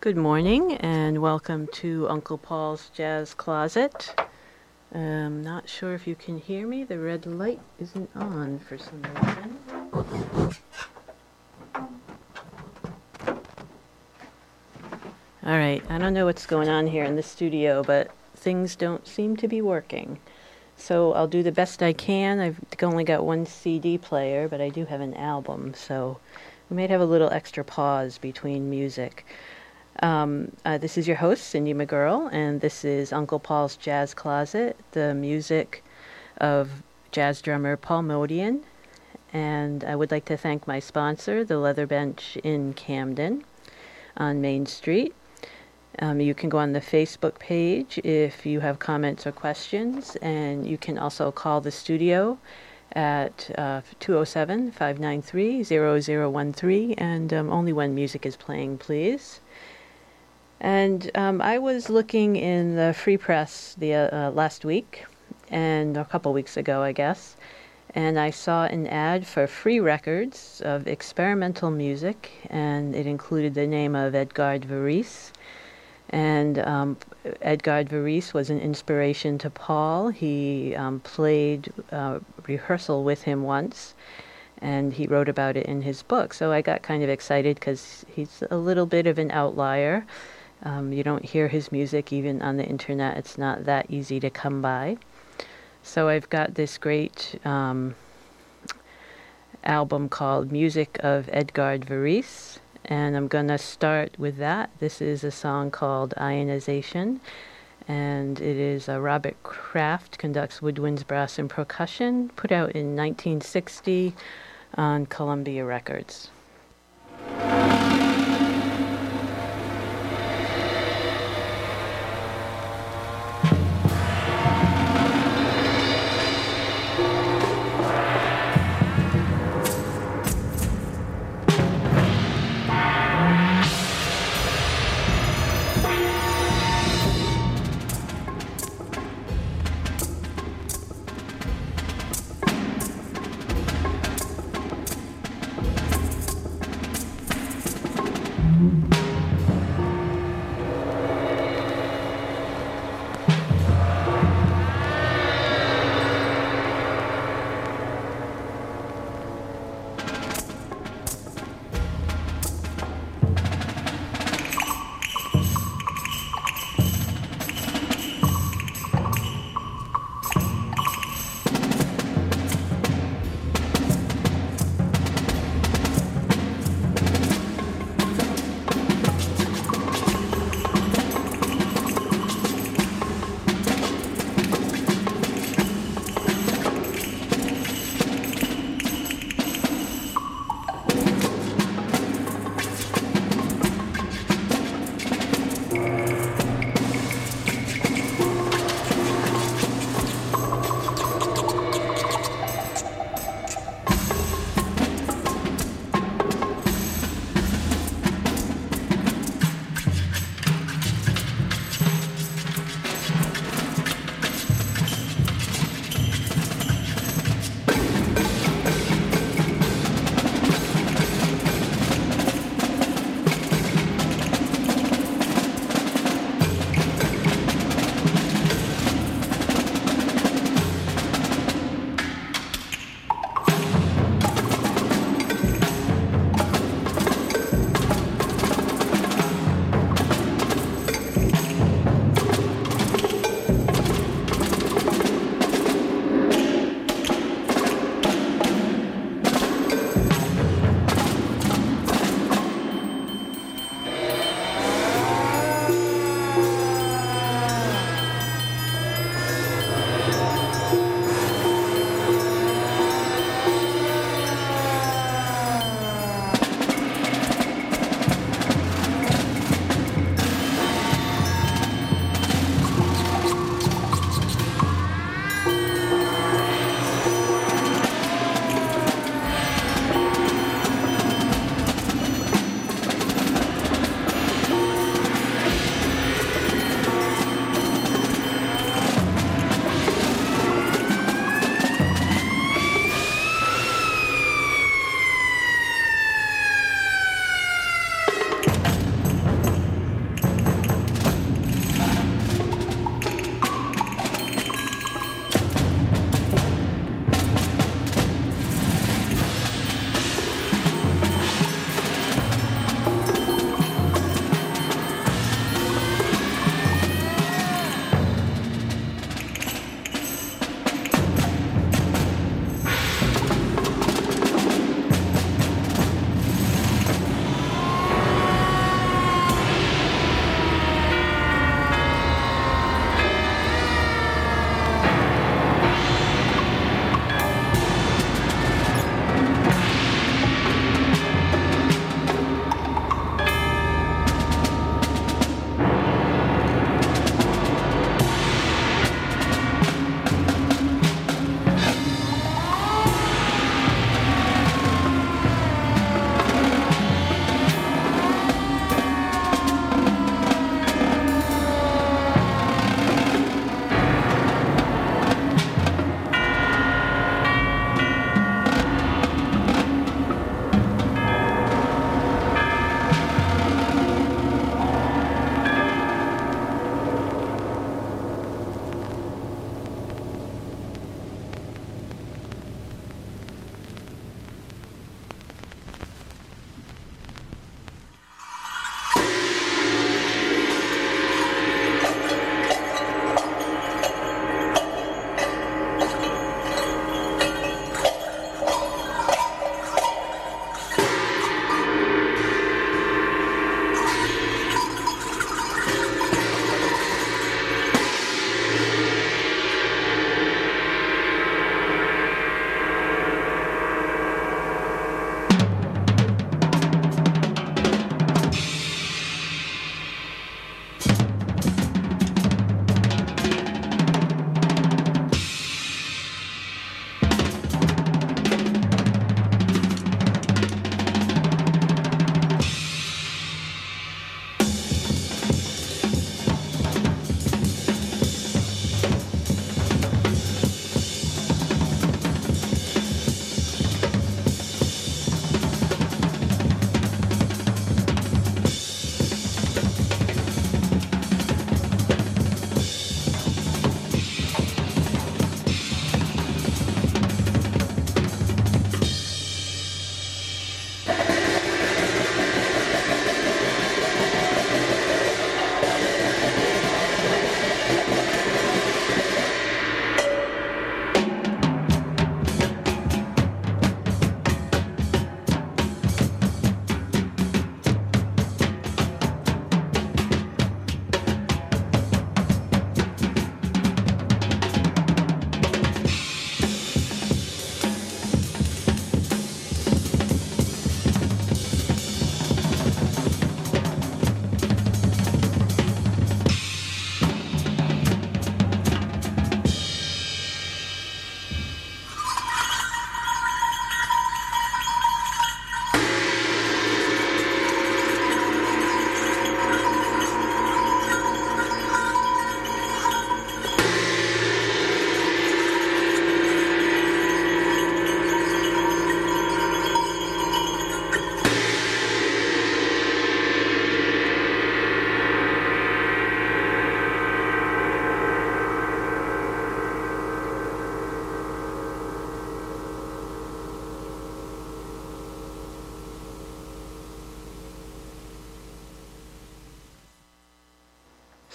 Good morning and welcome to Uncle Paul's Jazz Closet. I'm not sure if you can hear me. The red light isn't on for some reason. All right, I don't know what's going on here in the studio, but things don't seem to be working. So I'll do the best I can. I've only got one CD player, but I do have an album, so we might have a little extra pause between music. Um, uh, this is your host, Cindy McGurl, and this is Uncle Paul's Jazz Closet, the music of jazz drummer Paul Motian. And I would like to thank my sponsor, the Leather Bench in Camden on Main Street. Um, you can go on the Facebook page if you have comments or questions, and you can also call the studio at uh, 207 593 0013, and um, only when music is playing, please. And um, I was looking in the Free Press the uh, last week, and a couple weeks ago, I guess, and I saw an ad for free records of experimental music, and it included the name of Edgard Varese. And um, Edgard Varese was an inspiration to Paul. He um, played uh, rehearsal with him once, and he wrote about it in his book. So I got kind of excited because he's a little bit of an outlier. Um, you don't hear his music even on the internet. It's not that easy to come by. So I've got this great um, album called Music of Edgard Varese, and I'm going to start with that. This is a song called Ionization, and it is Robert Craft conducts woodwinds, brass, and percussion, put out in 1960 on Columbia Records.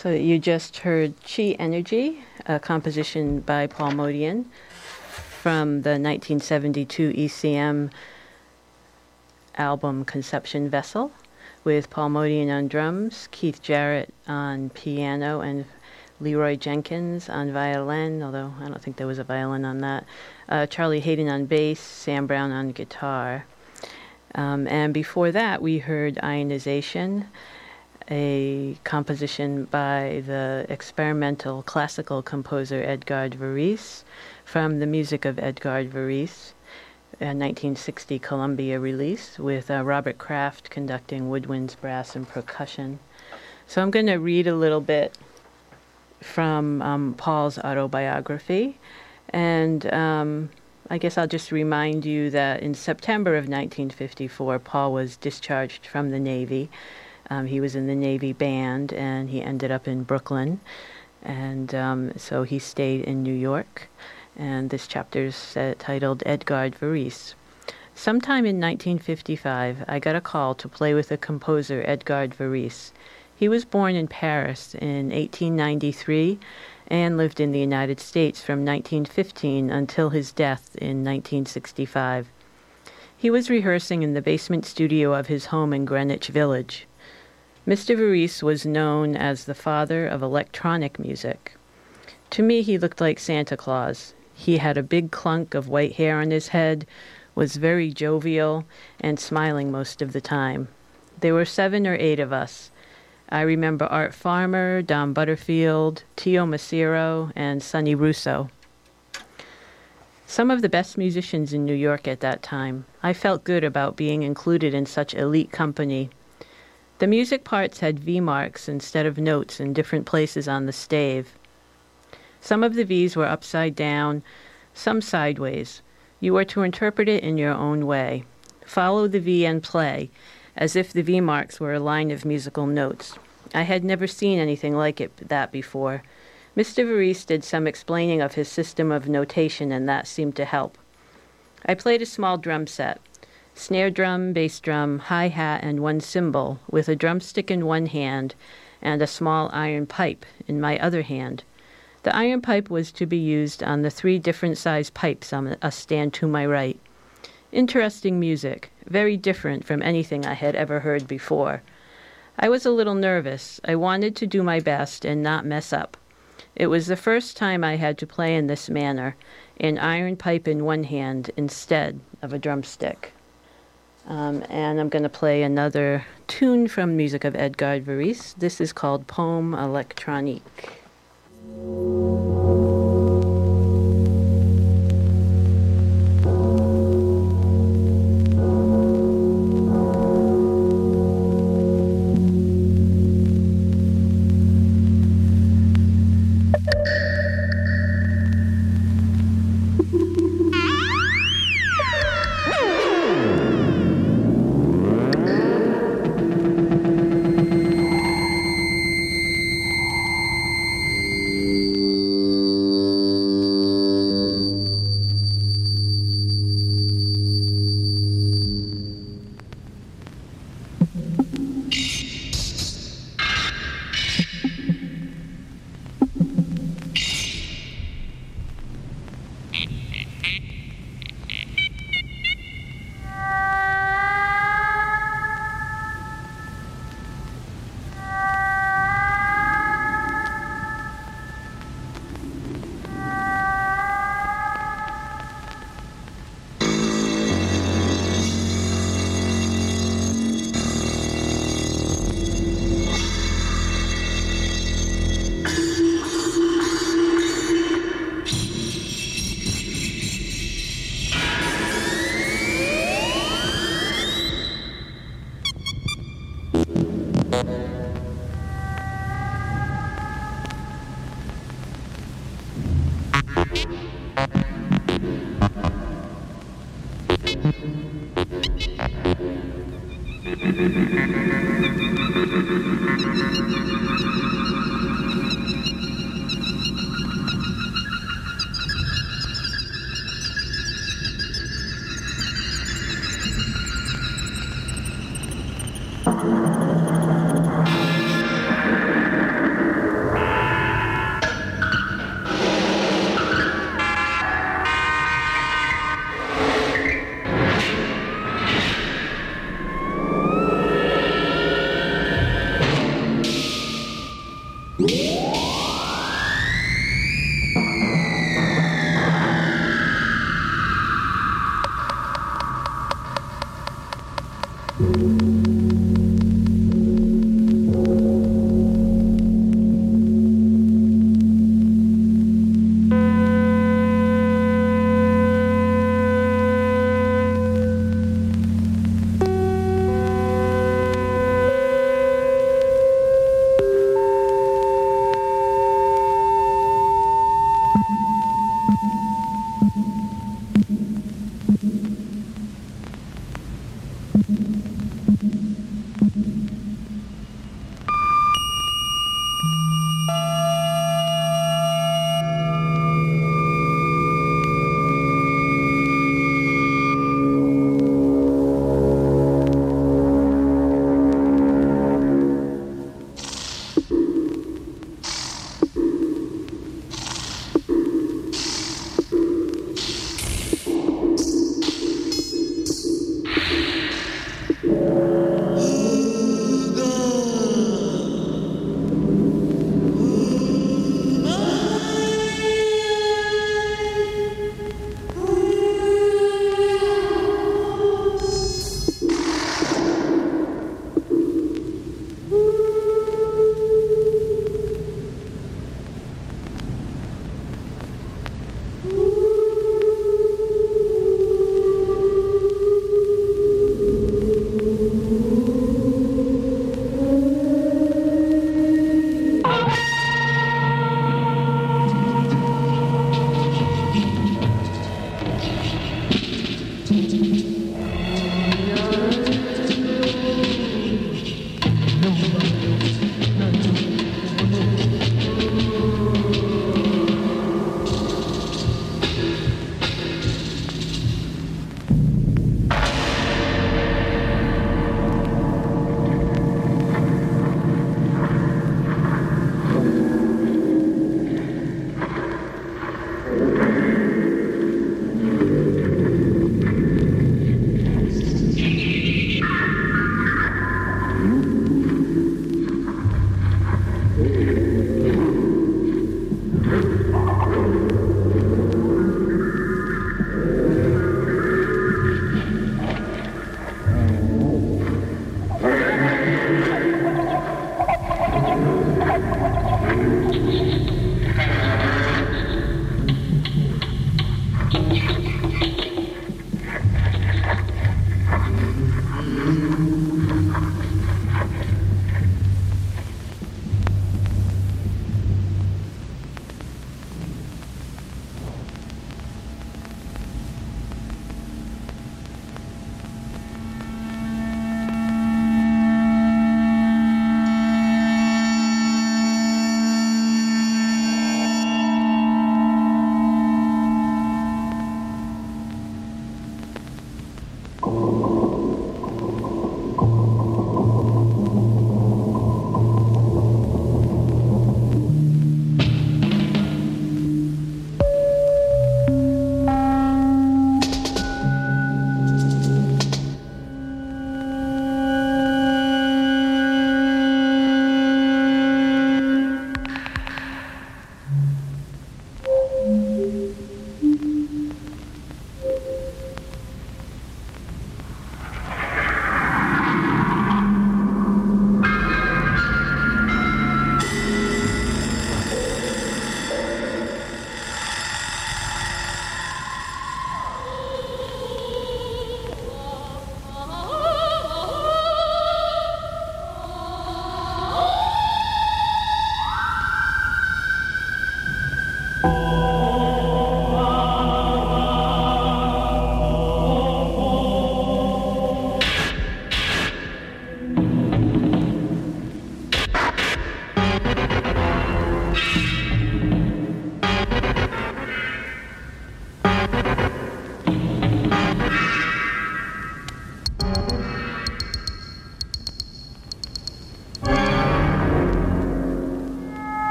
So you just heard Chi Energy, a composition by Paul Motian from the 1972 ECM album Conception Vessel with Paul Motian on drums, Keith Jarrett on piano, and Leroy Jenkins on violin, although I don't think there was a violin on that. Uh, Charlie Haden on bass, Sam Brown on guitar. Um, and before that, we heard Ionization, a composition by the experimental classical composer Edgard Varese from the music of Edgard Varese, a 1960 Columbia release with uh, Robert Craft conducting woodwinds, brass, and percussion. So I'm going to read a little bit from um, Paul's autobiography. And um, I guess I'll just remind you that in September of 1954, Paul was discharged from the Navy. Um, he was in the Navy band and he ended up in Brooklyn. And um, so he stayed in New York. And this chapter is uh, titled Edgard Varese. Sometime in 1955, I got a call to play with the composer Edgard Varese. He was born in Paris in 1893 and lived in the United States from 1915 until his death in 1965. He was rehearsing in the basement studio of his home in Greenwich Village. Mr. Varese was known as the father of electronic music. To me, he looked like Santa Claus. He had a big clunk of white hair on his head, was very jovial, and smiling most of the time. There were seven or eight of us. I remember Art Farmer, Don Butterfield, Teo Macero, and Sonny Russo. Some of the best musicians in New York at that time. I felt good about being included in such elite company. The music parts had V marks instead of notes in different places on the stave. Some of the V's were upside down, some sideways. You were to interpret it in your own way. Follow the V and play, as if the V marks were a line of musical notes. I had never seen anything like it that before. Mr. Varese did some explaining of his system of notation, and that seemed to help. I played a small drum set snare drum, bass drum, hi hat, and one cymbal, with a drumstick in one hand and a small iron pipe in my other hand. The iron pipe was to be used on the three different sized pipes on a stand to my right. Interesting music, very different from anything I had ever heard before. I was a little nervous. I wanted to do my best and not mess up. It was the first time I had to play in this manner, an iron pipe in one hand instead of a drumstick. Um, and I'm going to play another tune from music of Edgard Varese. This is called Poème Electronique.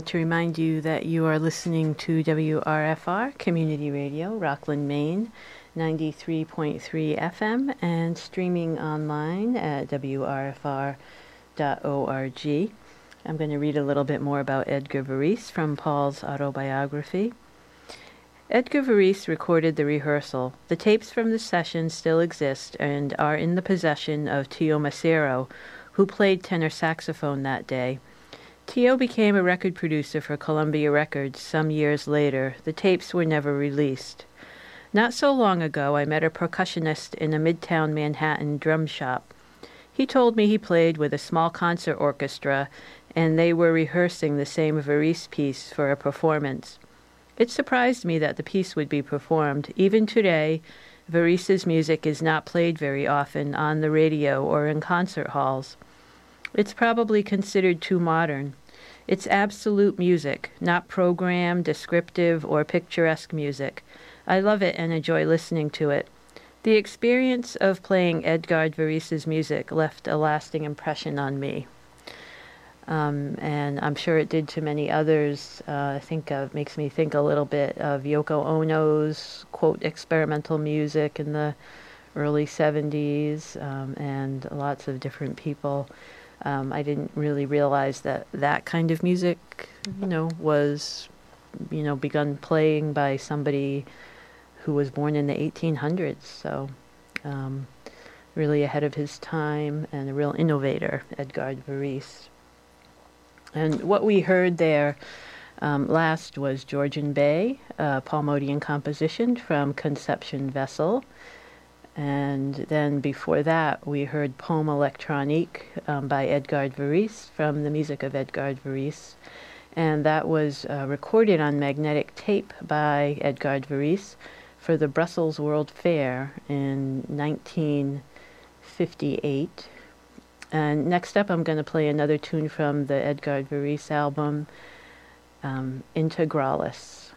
Want to remind you that you are listening to WRFR Community Radio, Rockland, Maine, 93.3 FM, and streaming online at WRFR.org. I'm going to read a little bit more about Edgar Varese from Paul's autobiography. Edgar Varese recorded the rehearsal. The tapes from the session still exist and are in the possession of Teo Macero, who played tenor saxophone that day. Teo became a record producer for Columbia Records some years later. The tapes were never released. Not so long ago, I met a percussionist in a midtown Manhattan drum shop. He told me he played with a small concert orchestra and they were rehearsing the same Varese piece for a performance. It surprised me that the piece would be performed. Even today, Varese's music is not played very often on the radio or in concert halls. It's probably considered too modern. It's absolute music, not program, descriptive, or picturesque music. I love it and enjoy listening to it. The experience of playing Edgard Varese's music left a lasting impression on me. Um, and I'm sure it did to many others. Uh, I think uh, makes me think a little bit of Yoko Ono's quote experimental music in the early 70s, um, and lots of different people. Um, I didn't really realize that that kind of music, you know, was, you know, begun playing by somebody who was born in the 1800s. So, um, really ahead of his time and a real innovator, Edgard Varese. And what we heard there um, last was Georgian Bay, a Paul Motian composition from Conception Vessel. And then before that, we heard Poème électronique um, by Edgard Varese from the music of Edgard Varese. And that was uh, recorded on magnetic tape by Edgard Varese for the Brussels World Fair in 1958. And next up, I'm going to play another tune from the Edgard Varese album, um, Intégrales.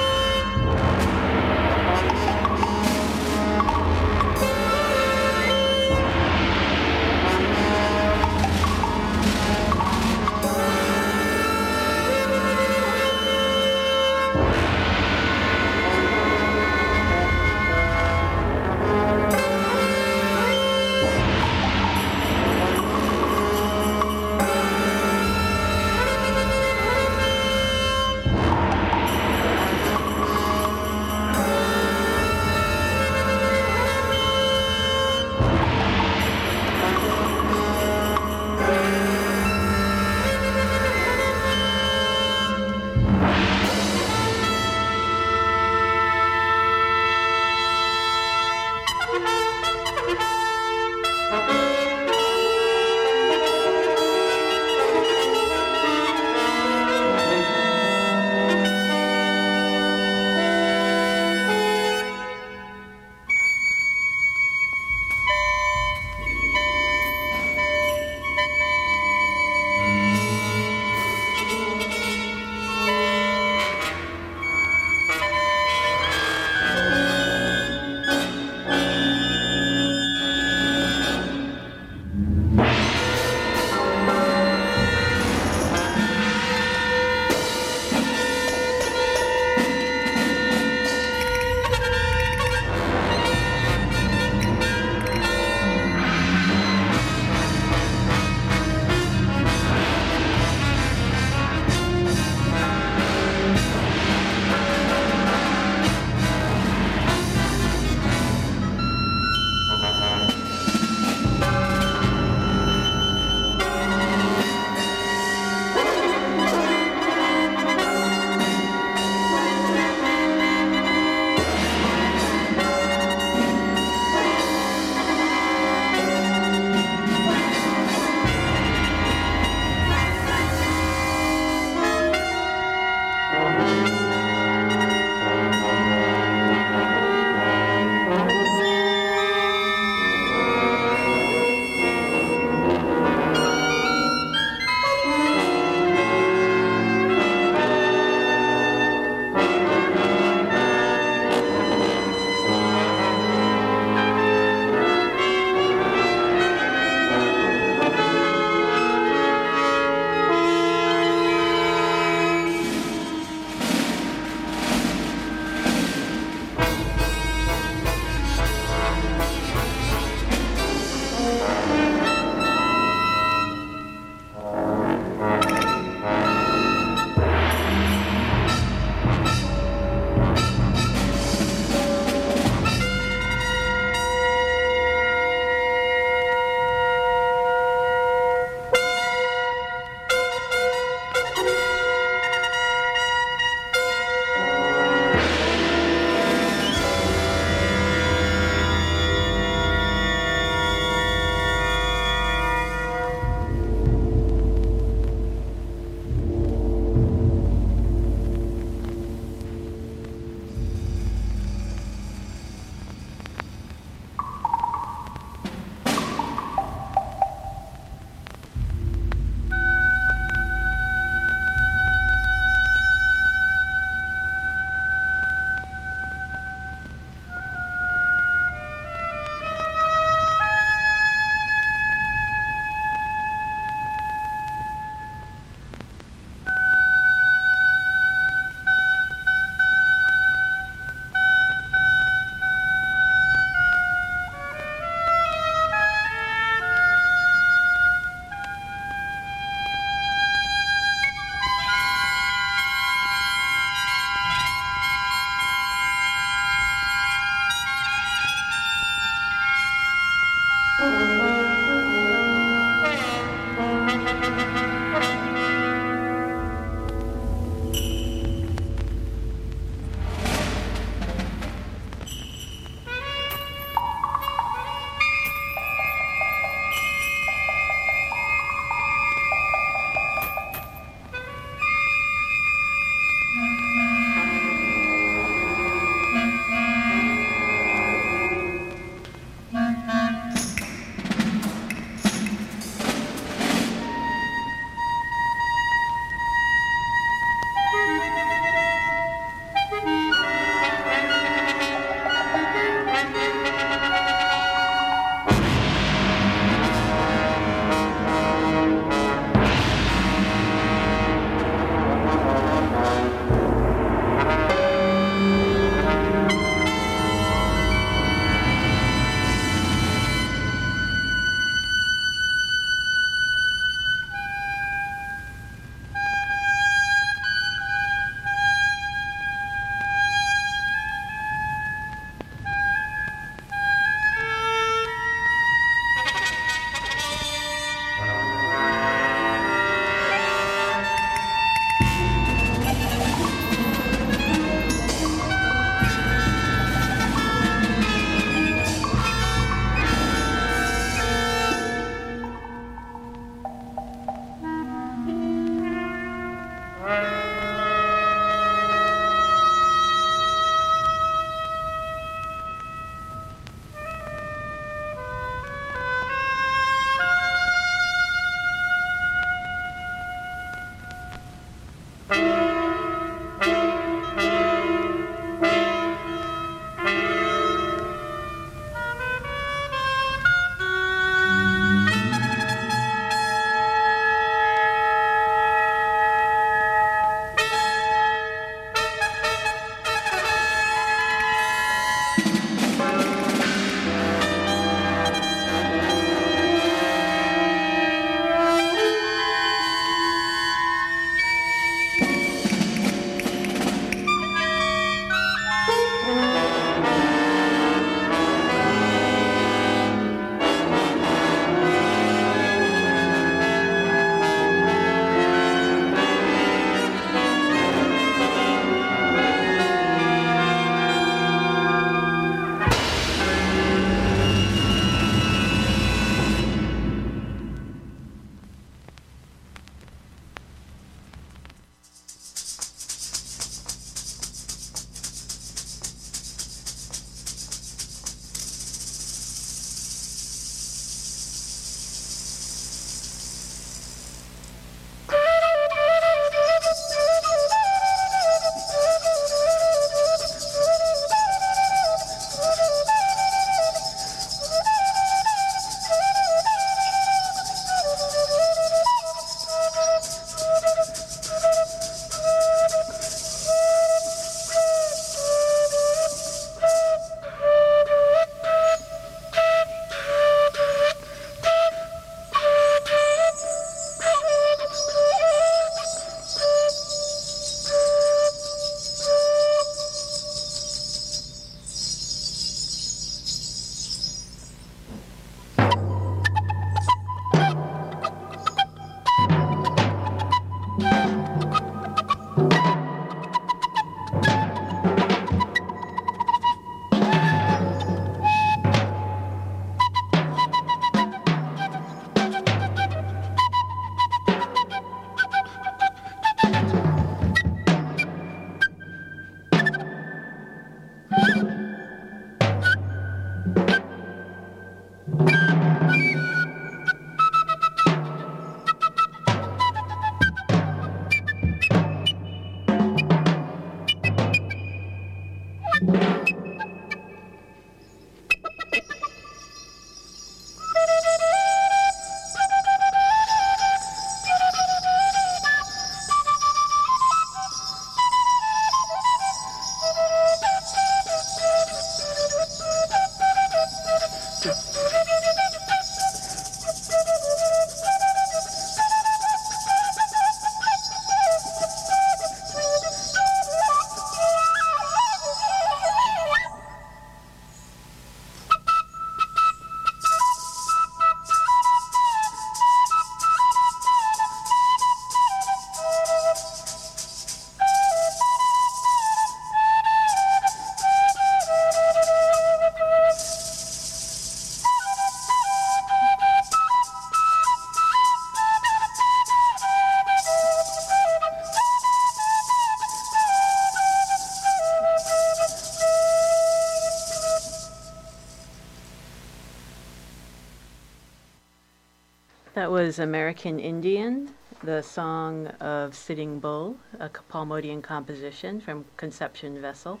Was American Indian, the song of Sitting Bull, a Paul Motian composition from Conception Vessel.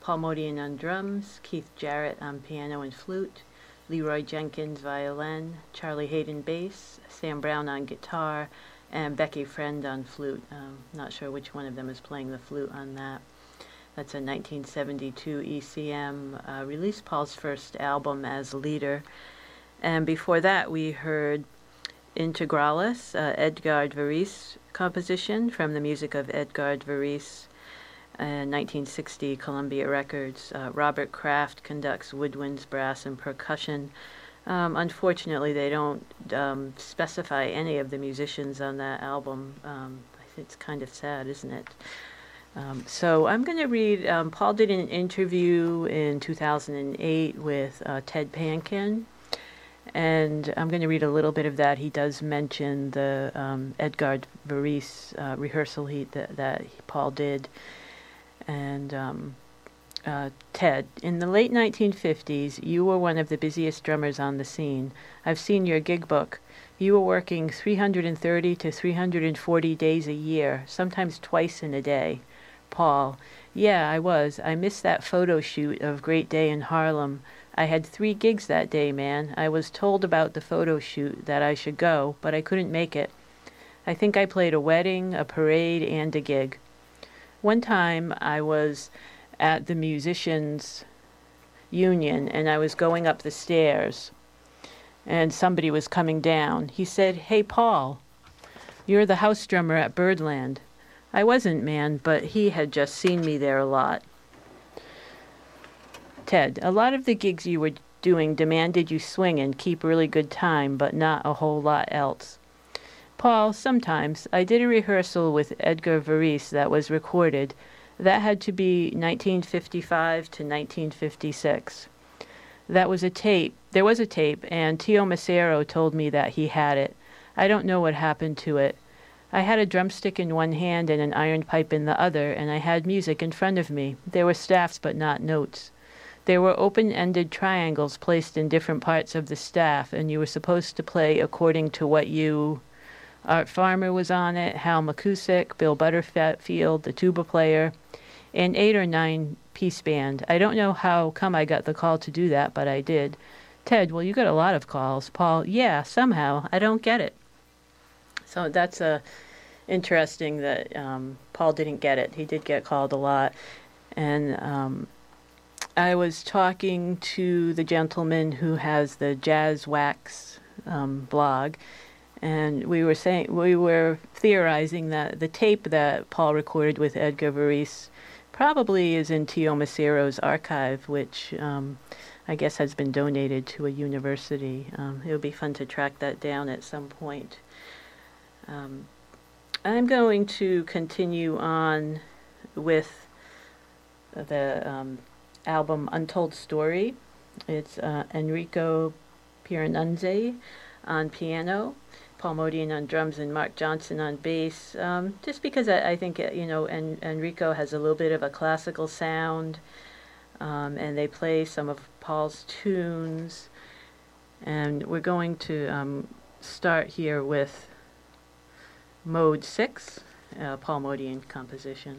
Paul Motian on drums, Keith Jarrett on piano and flute, Leroy Jenkins violin, Charlie Haden bass, Sam Brown on guitar, and Becky Friend on flute. Um, not sure which one of them is playing the flute on that. That's a 1972 ECM uh, release, Paul's first album as leader. And before that, we heard Intégrales, uh, Edgard Varese composition from the music of Edgard Varese, uh, 1960 Columbia Records. Uh, Robert Craft conducts woodwinds, brass, and percussion. Um, unfortunately, they don't um, specify any of the musicians on that album. Um, it's kind of sad, isn't it? Um, so I'm going to read. Um, Paul did an interview in 2008 with uh, Ted Panken, and I'm going to read a little bit of that. He does mention the um, Edgard Varese uh, rehearsal he, that, that Paul did. And um, uh, Ted, in the late 1950s, you were one of the busiest drummers on the scene. I've seen your gig book. You were working 330 to 340 days a year, sometimes twice in a day. Paul, yeah, I was. I missed that photo shoot of Great Day in Harlem. I had three gigs that day, man. I was told about the photo shoot that I should go, but I couldn't make it. I think I played a wedding, a parade, and a gig. One time I was at the musicians' union and I was going up the stairs and somebody was coming down. He said, Hey, Paul, you're the house drummer at Birdland. I wasn't, man, but he had just seen me there a lot. Ted, a lot of the gigs you were doing demanded you swing and keep really good time, but not a whole lot else. Paul, sometimes. I did a rehearsal with Edgar Varese that was recorded. That had to be 1955 to 1956. That was a tape. There was a tape, and Teo Macero told me that he had it. I don't know what happened to it. I had a drumstick in one hand and an iron pipe in the other, and I had music in front of me. There were staffs, but not notes. There were open ended triangles placed in different parts of the staff, and you were supposed to play according to what you. Art Farmer was on it, Hal McCusick, Bill Butterfield, the tuba player, and eight or nine piece band. I don't know how come I got the call to do that, but I did. Ted, well, you got a lot of calls. Paul, yeah, somehow. I don't get it. So that's uh, interesting that um, Paul didn't get it. He did get called a lot. And um, I was talking to the gentleman who has the Jazz Wax um, blog, and we were saying we were theorizing that the tape that Paul recorded with Edgar Varese probably is in Teo Macero's archive, which um, I guess has been donated to a university. Um, it would be fun to track that down at some point. Um, I'm going to continue on with the um, album Untold Story. It's uh, Enrico Pieranunzi on piano, Paul Motian on drums, and Marc Johnson on bass. Um, just because I, I think, uh, you know, en- Enrico has a little bit of a classical sound, um, and they play some of Paul's tunes. And we're going to um, start here with Mode 6, uh, Paul Motian composition.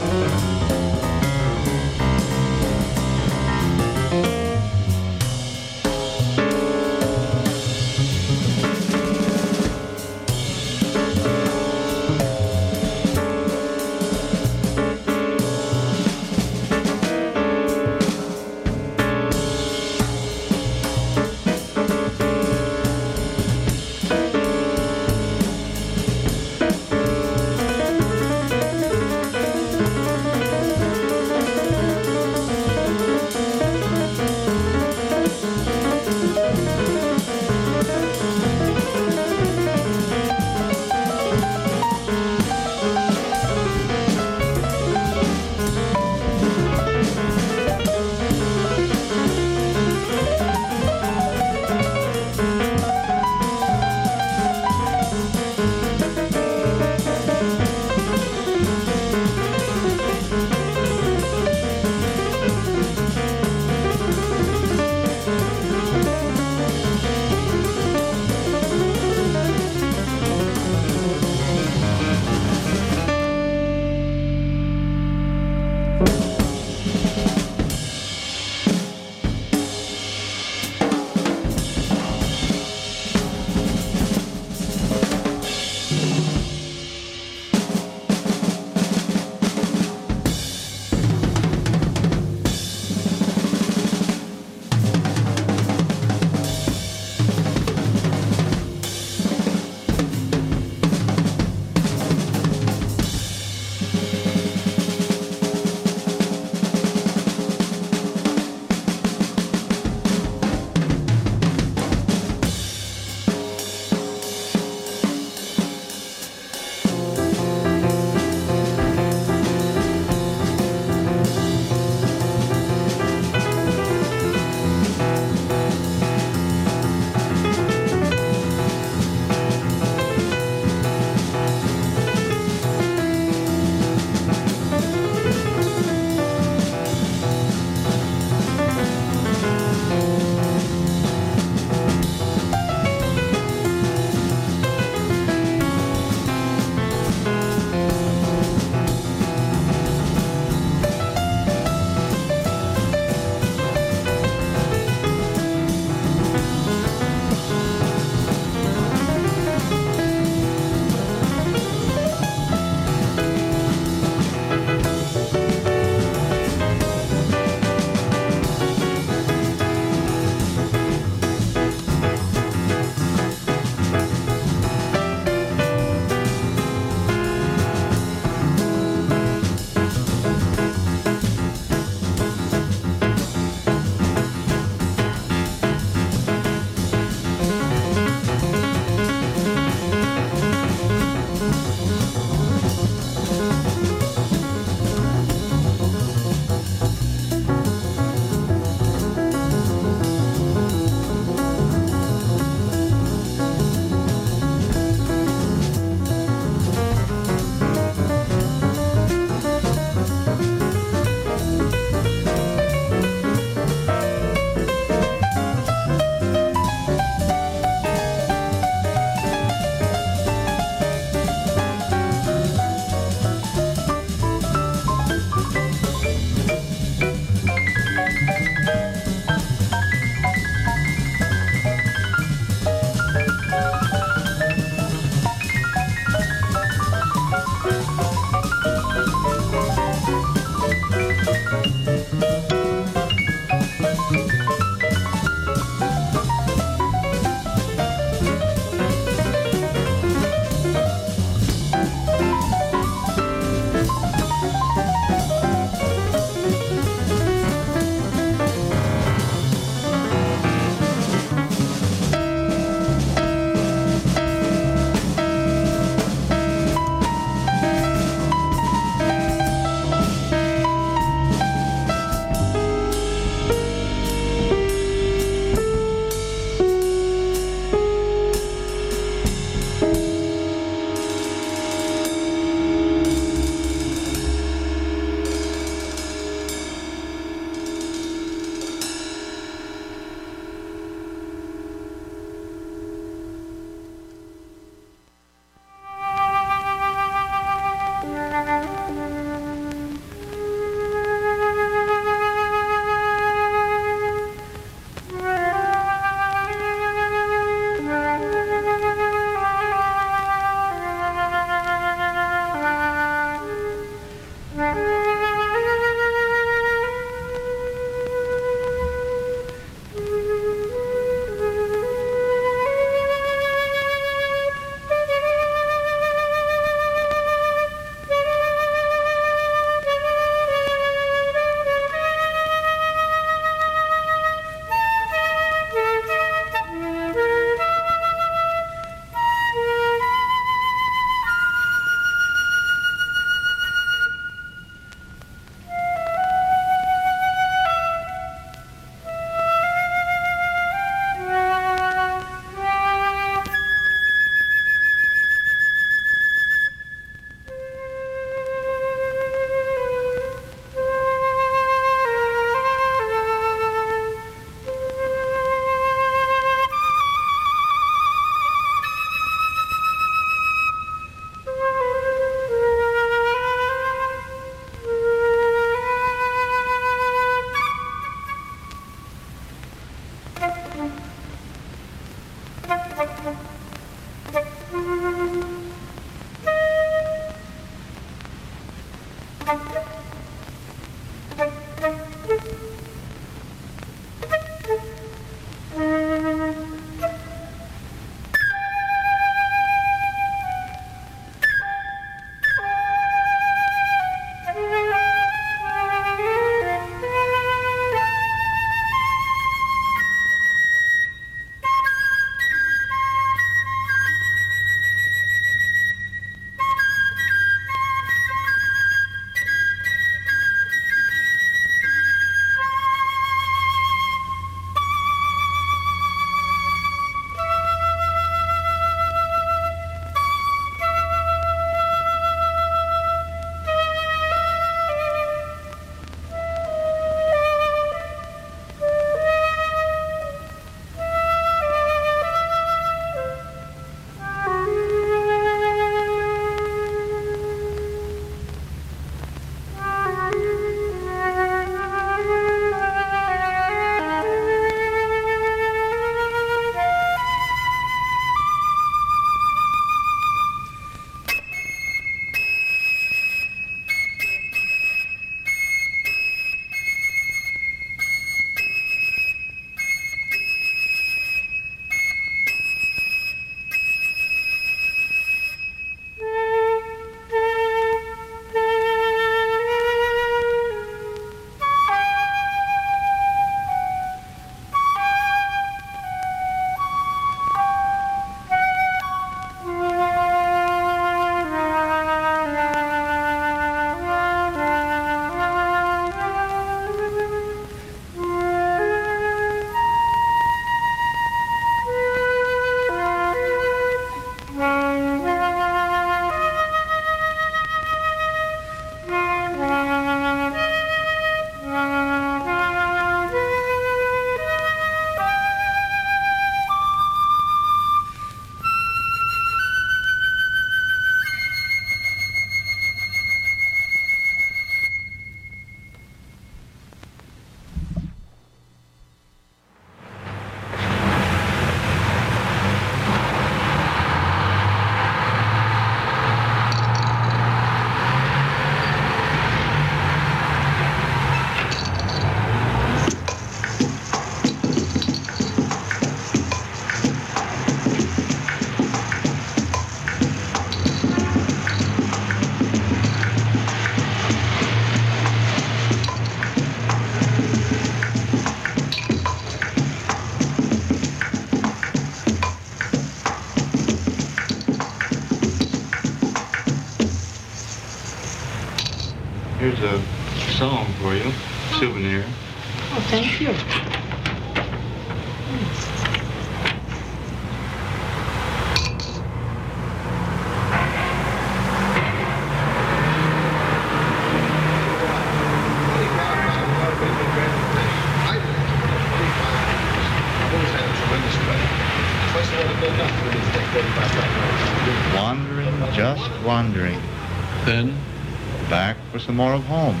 Some more of home.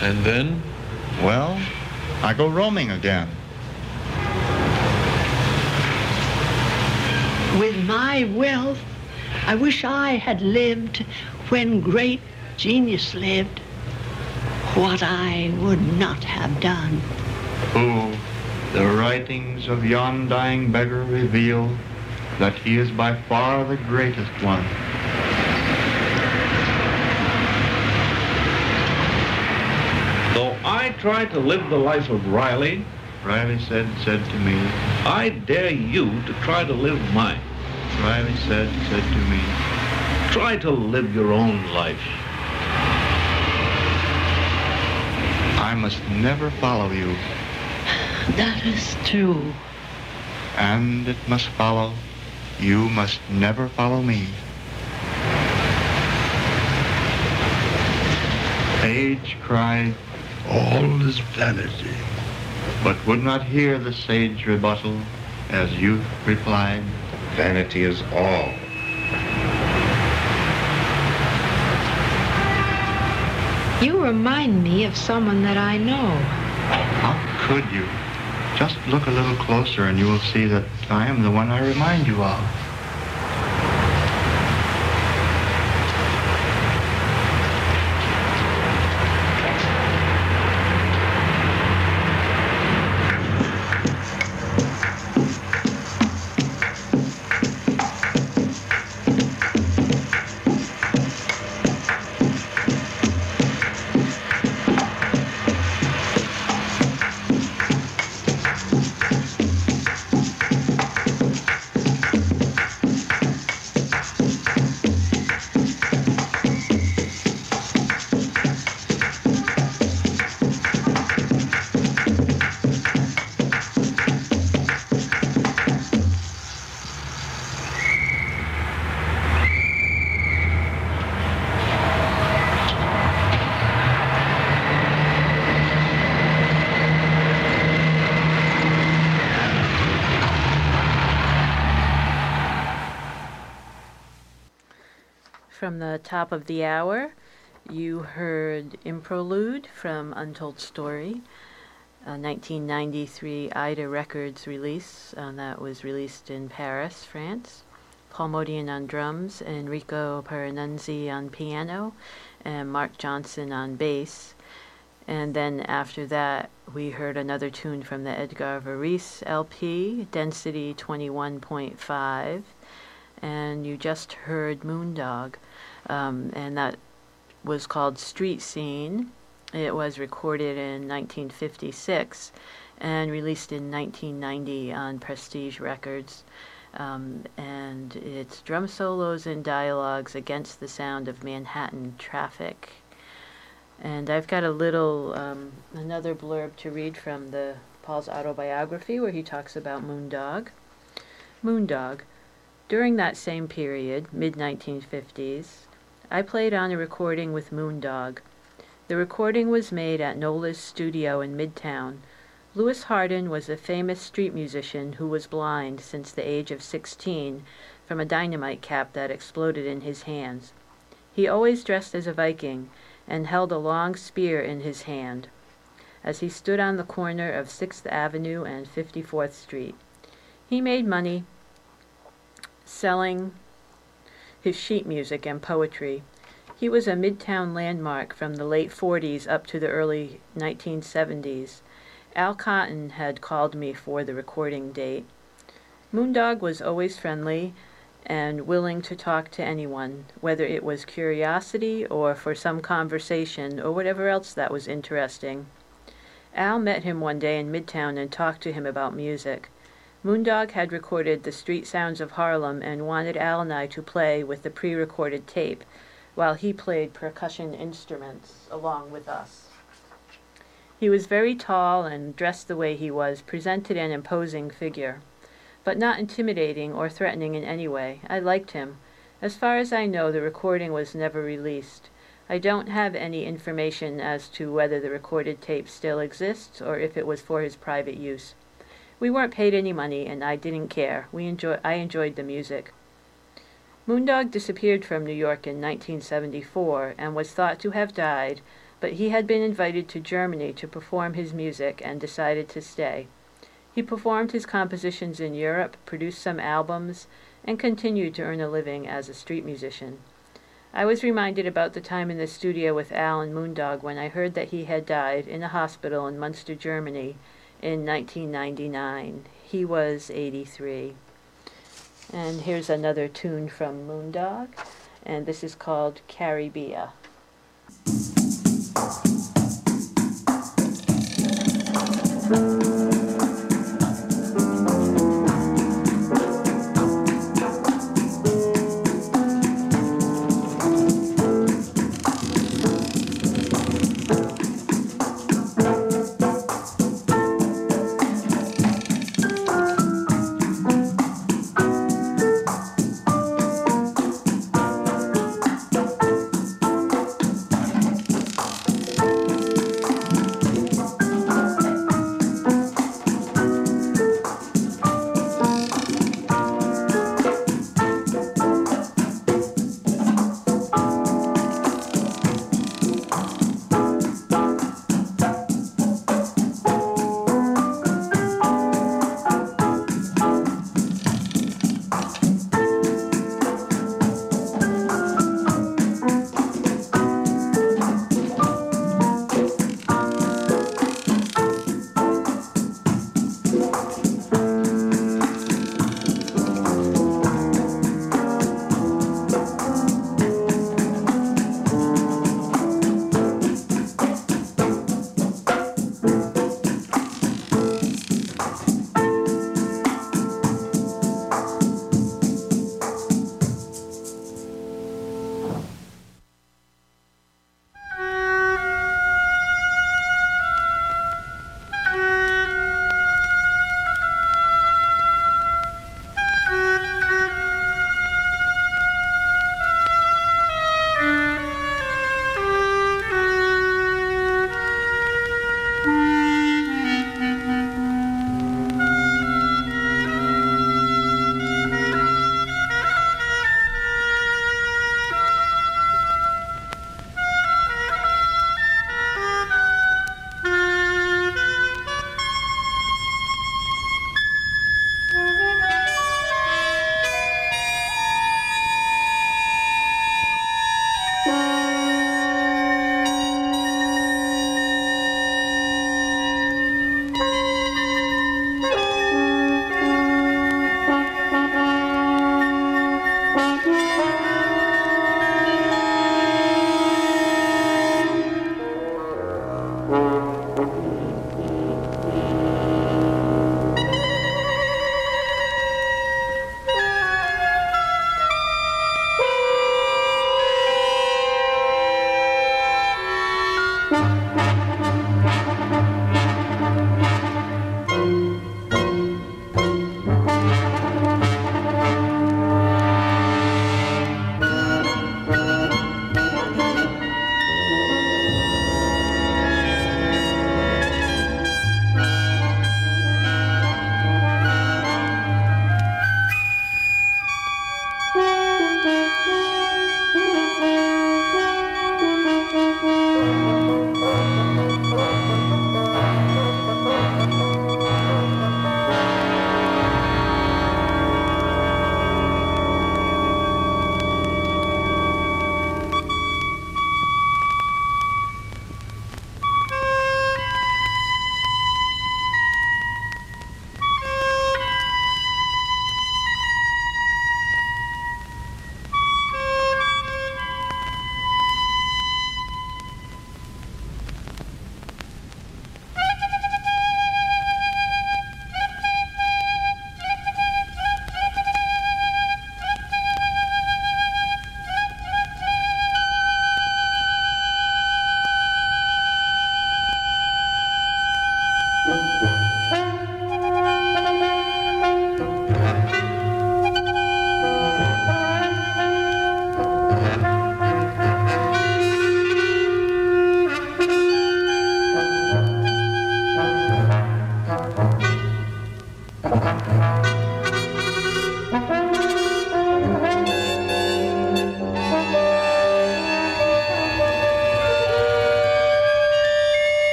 and then, Well, I go roaming again. With my wealth, I wish I had lived when great genius lived. What I would not have done. Who, the writings of yon dying beggar reveal that he is by far the greatest one. though I try to live the life of Riley, Riley said, said to me, I dare you to try to live mine. Riley said, said to me, Try to live your own life. I must never follow you, That is true. and it must follow, you must never follow me. Age cried, All is vanity. but would not hear the sage rebuttal, as youth replied, Vanity is all. You remind me of someone that I know. How could you? Just look a little closer and you will see that I am the one I remind you of. From the top of the hour, you heard Improlude from Untold Story, a 1993 Ida Records release uh, that was released in Paris, France. Paul Motian on drums, Enrico Pieranunzi on piano, and Marc Johnson on bass. And then after that, we heard another tune from the Edgar Varèse LP, Density 21.5. And you just heard Moondog, um, and that was called Street Scene. It was recorded in 1956 and released in 1990 on Prestige Records. Um, and it's drum solos and dialogues against the sound of Manhattan traffic. And I've got a little, um, another blurb to read from the Paul's autobiography where he talks about Moondog. Moondog. During that same period, mid 1950s, I played on a recording with Moondog. The recording was made at Nola's studio in Midtown. Louis Hardin was a famous street musician who was blind since the age of 16 from a dynamite cap that exploded in his hands. He always dressed as a Viking and held a long spear in his hand as he stood on the corner of 6th Avenue and 54th Street. He made money selling his sheet music and poetry. He was a Midtown landmark from the late 40s up to the early 1970s. Al Cotton had called me for the recording date. Moondog was always friendly and willing to talk to anyone, whether it was curiosity or for some conversation or whatever else that was interesting. Al met him one day in Midtown and talked to him about music. Moondog had recorded the street sounds of Harlem and wanted Al and I to play with the pre recorded tape, while he played percussion instruments along with us. He was very tall and dressed the way he was, presented an imposing figure, but not intimidating or threatening in any way. I liked him. As far as I know, the recording was never released. I don't have any information as to whether the recorded tape still exists or if it was for his private use. We weren't paid any money and I didn't care. We enjoy I enjoyed the music. Moondog disappeared from New York in 1974 and was thought to have died, but he had been invited to Germany to perform his music and decided to stay. He performed his compositions in Europe, produced some albums, and continued to earn a living as a street musician. I was reminded about the time in the studio with Al and Moondog when I heard that he had died in a hospital in Munster, Germany in 1999. He was 83. And here's another tune from Moondog, and this is called Caribea.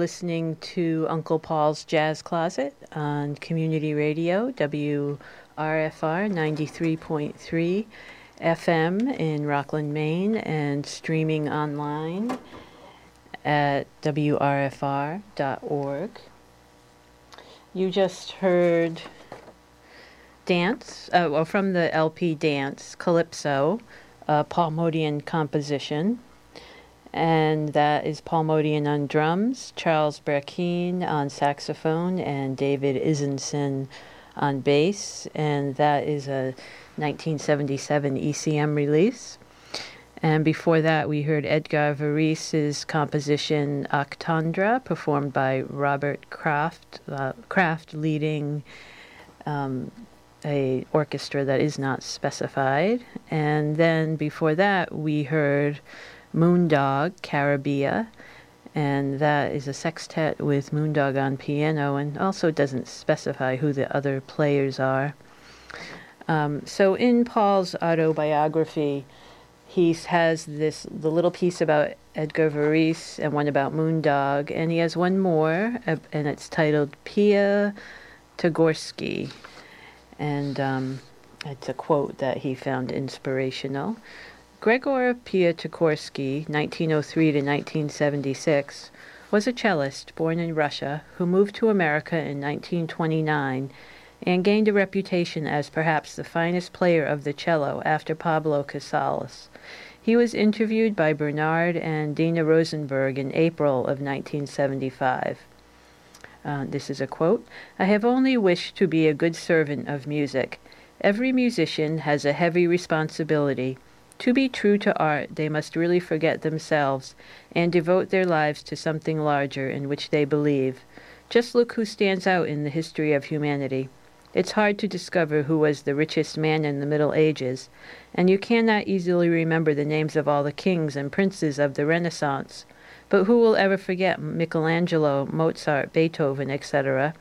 Listening to Uncle Paul's Jazz Closet on Community Radio, WRFR 93.3 FM in Rockland, Maine, and streaming online at WRFR.org. You just heard Dance, uh, well, from the LP Dance, Calypso, a Paul Motian composition and that is Paul Motian on drums, Charles Brackeen on saxophone, and David Izenzon on bass, and that is a 1977 ECM release. And before that, we heard Edgar Varèse's composition Octandre, performed by Robert Craft, uh, Craft leading um, a orchestra that is not specified. And then before that, we heard Moondog, Caribbean, and that is a sextet with Moondog on piano and also doesn't specify who the other players are. Um, so in Paul's autobiography, he has this the little piece about Edgar Varèse and one about Moondog, and he has one more, and it's titled Pia Tagorsky, and um, it's a quote that he found inspirational. Gregor Piatigorsky, 1903 to 1976, was a cellist born in Russia who moved to America in 1929 and gained a reputation as perhaps the finest player of the cello after Pablo Casals. He was interviewed by Bernard and Dina Rosenberg in April of 1975. Uh, this is a quote I have only wished to be a good servant of music. Every musician has a heavy responsibility to be true to art, they must really forget themselves and devote their lives to something larger in which they believe. Just look who stands out in the history of humanity. It's hard to discover who was the richest man in the Middle Ages, and you cannot easily remember the names of all the kings and princes of the Renaissance. But who will ever forget Michelangelo, Mozart, Beethoven, etc.?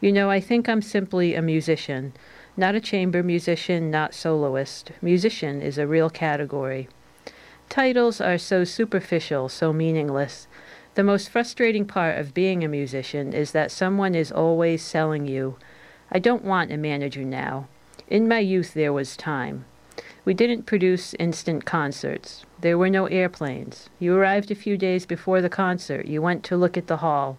You know, I think I'm simply a musician. Not a chamber musician, not soloist. Musician is a real category. Titles are so superficial, so meaningless. The most frustrating part of being a musician is that someone is always selling you. I don't want a manager now. In my youth, there was time. We didn't produce instant concerts. There were no airplanes. You arrived a few days before the concert. You went to look at the hall,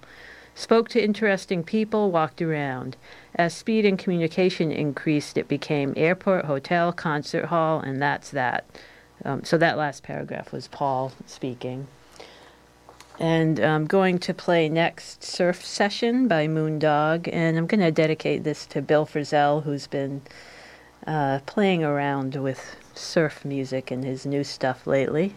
spoke to interesting people, walked around. As speed and communication increased, it became airport, hotel, concert hall, and that's that. Um, so that last paragraph was Paul speaking. And I'm going to play next Surf Session by Moondog, and I'm going to dedicate this to Bill Frisell, who's been uh, playing around with surf music and his new stuff lately.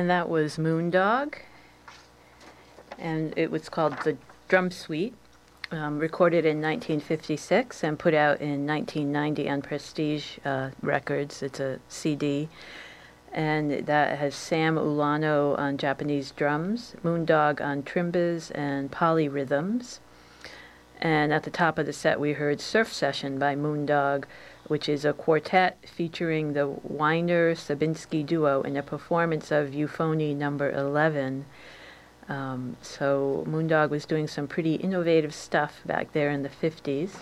And that was Moondog. And it was called The Drum Suite, um, recorded in 1956 and put out in 1990 on Prestige uh, Records. It's a CD. And that has Sam Ulano on Japanese drums, Moondog on trimbas and polyrhythms. And at the top of the set, we heard Surf Session by Moondog, which is a quartet featuring the Weiner Sabinsky duo in a performance of Euphony number 11. Um, so Moondog was doing some pretty innovative stuff back there in the 50s.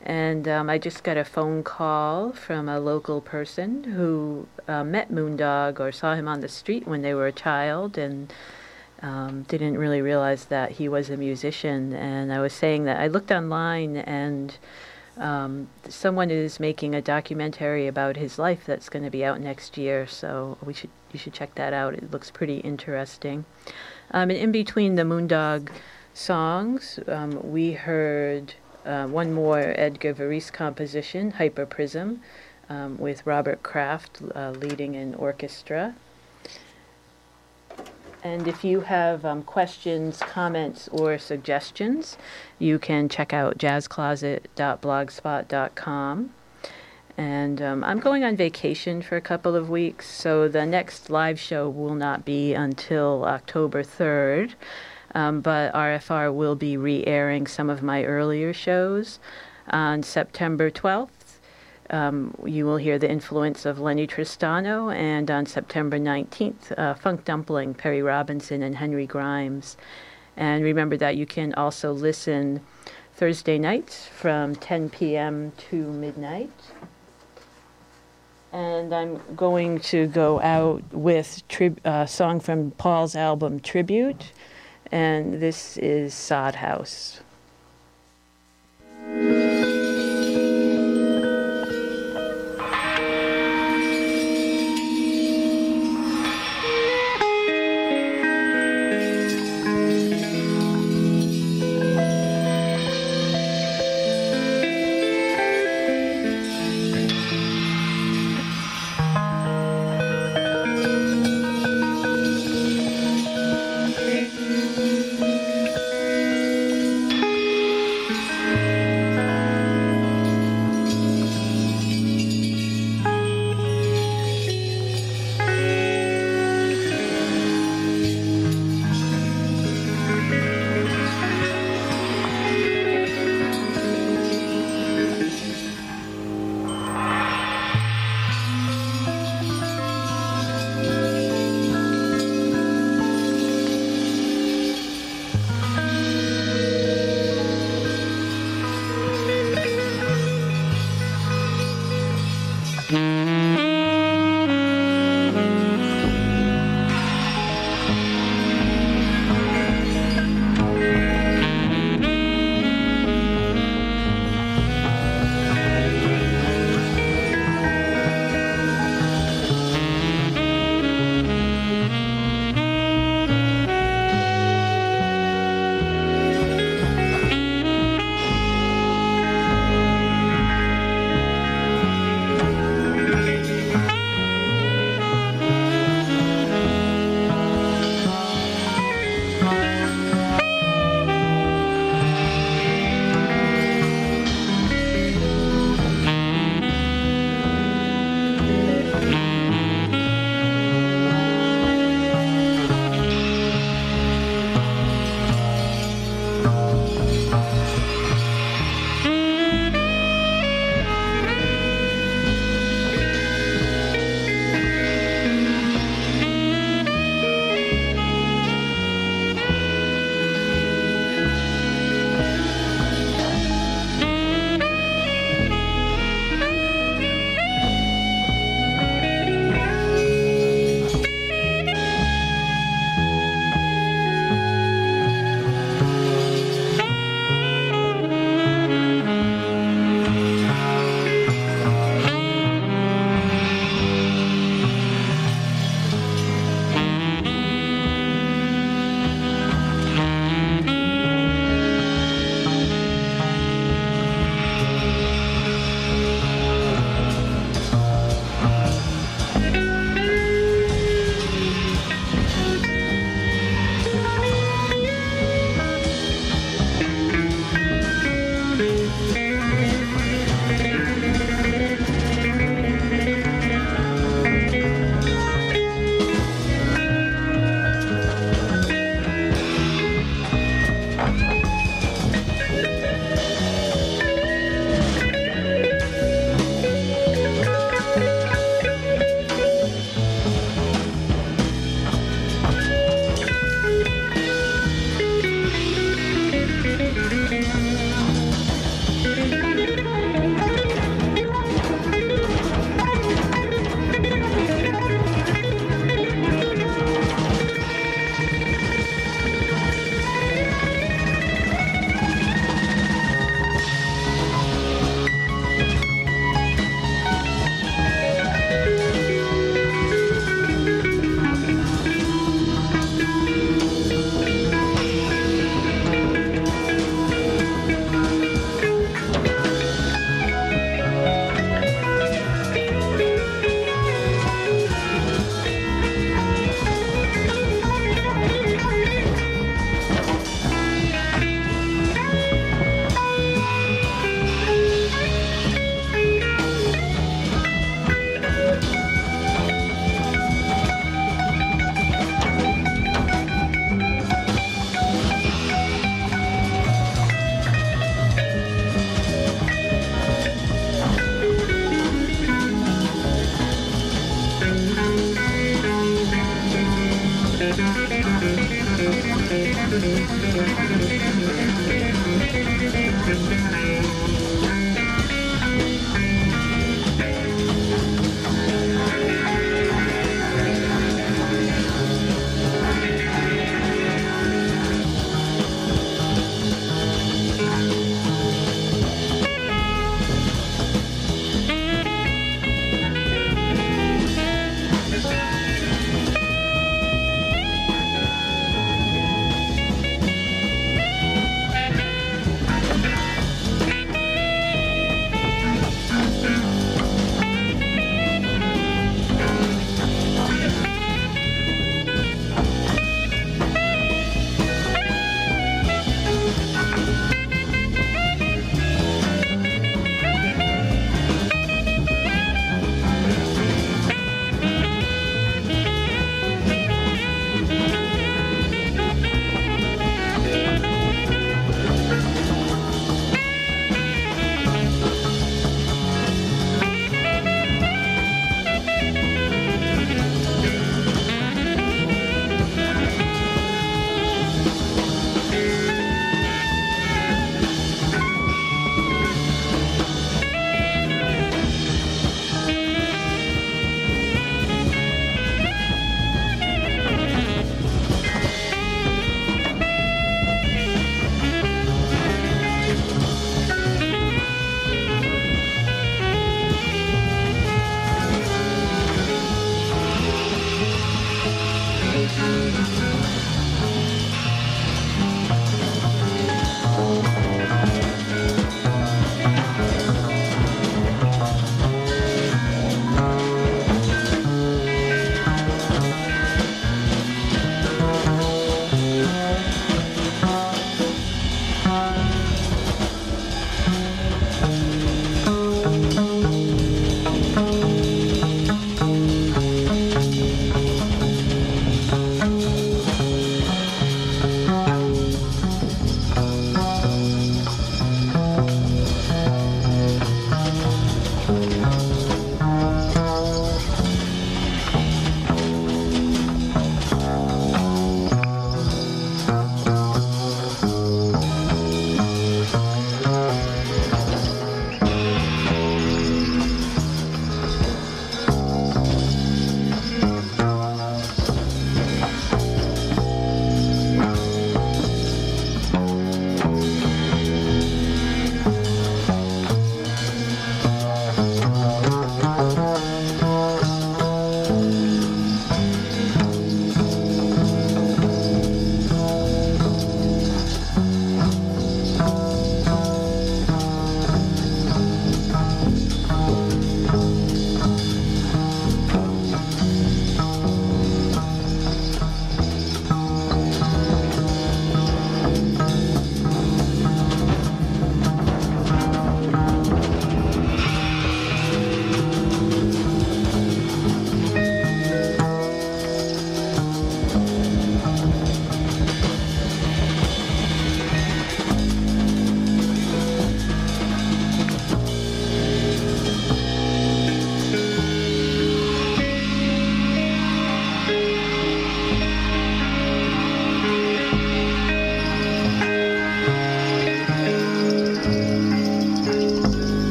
And um, I just got a phone call from a local person who uh, met Moondog or saw him on the street when they were a child and um, didn't really realize that he was a musician. And I was saying that I looked online and um, someone is making a documentary about his life that's going to be out next year. So we should you should check that out. It looks pretty interesting. Um, and in between the Moondog songs, um, we heard uh, one more Edgar Varèse composition, Hyperprism, um, with Robert Craft uh, leading an orchestra. And if you have um, questions, comments, or suggestions, you can check out jazzcloset.blogspot.com. And um, I'm going on vacation for a couple of weeks, so the next live show will not be until October 3rd. Um, but RFR will be re airing some of my earlier shows on September 12th. Um, you will hear the influence of Lennie Tristano, and on September 19th, uh, Funk Dumpling, Perry Robinson, and Henry Grimes. And remember that you can also listen Thursday nights from 10 p.m. to midnight. And I'm going to go out with a uh, song from Paul's album Tribute, and this is Sod House.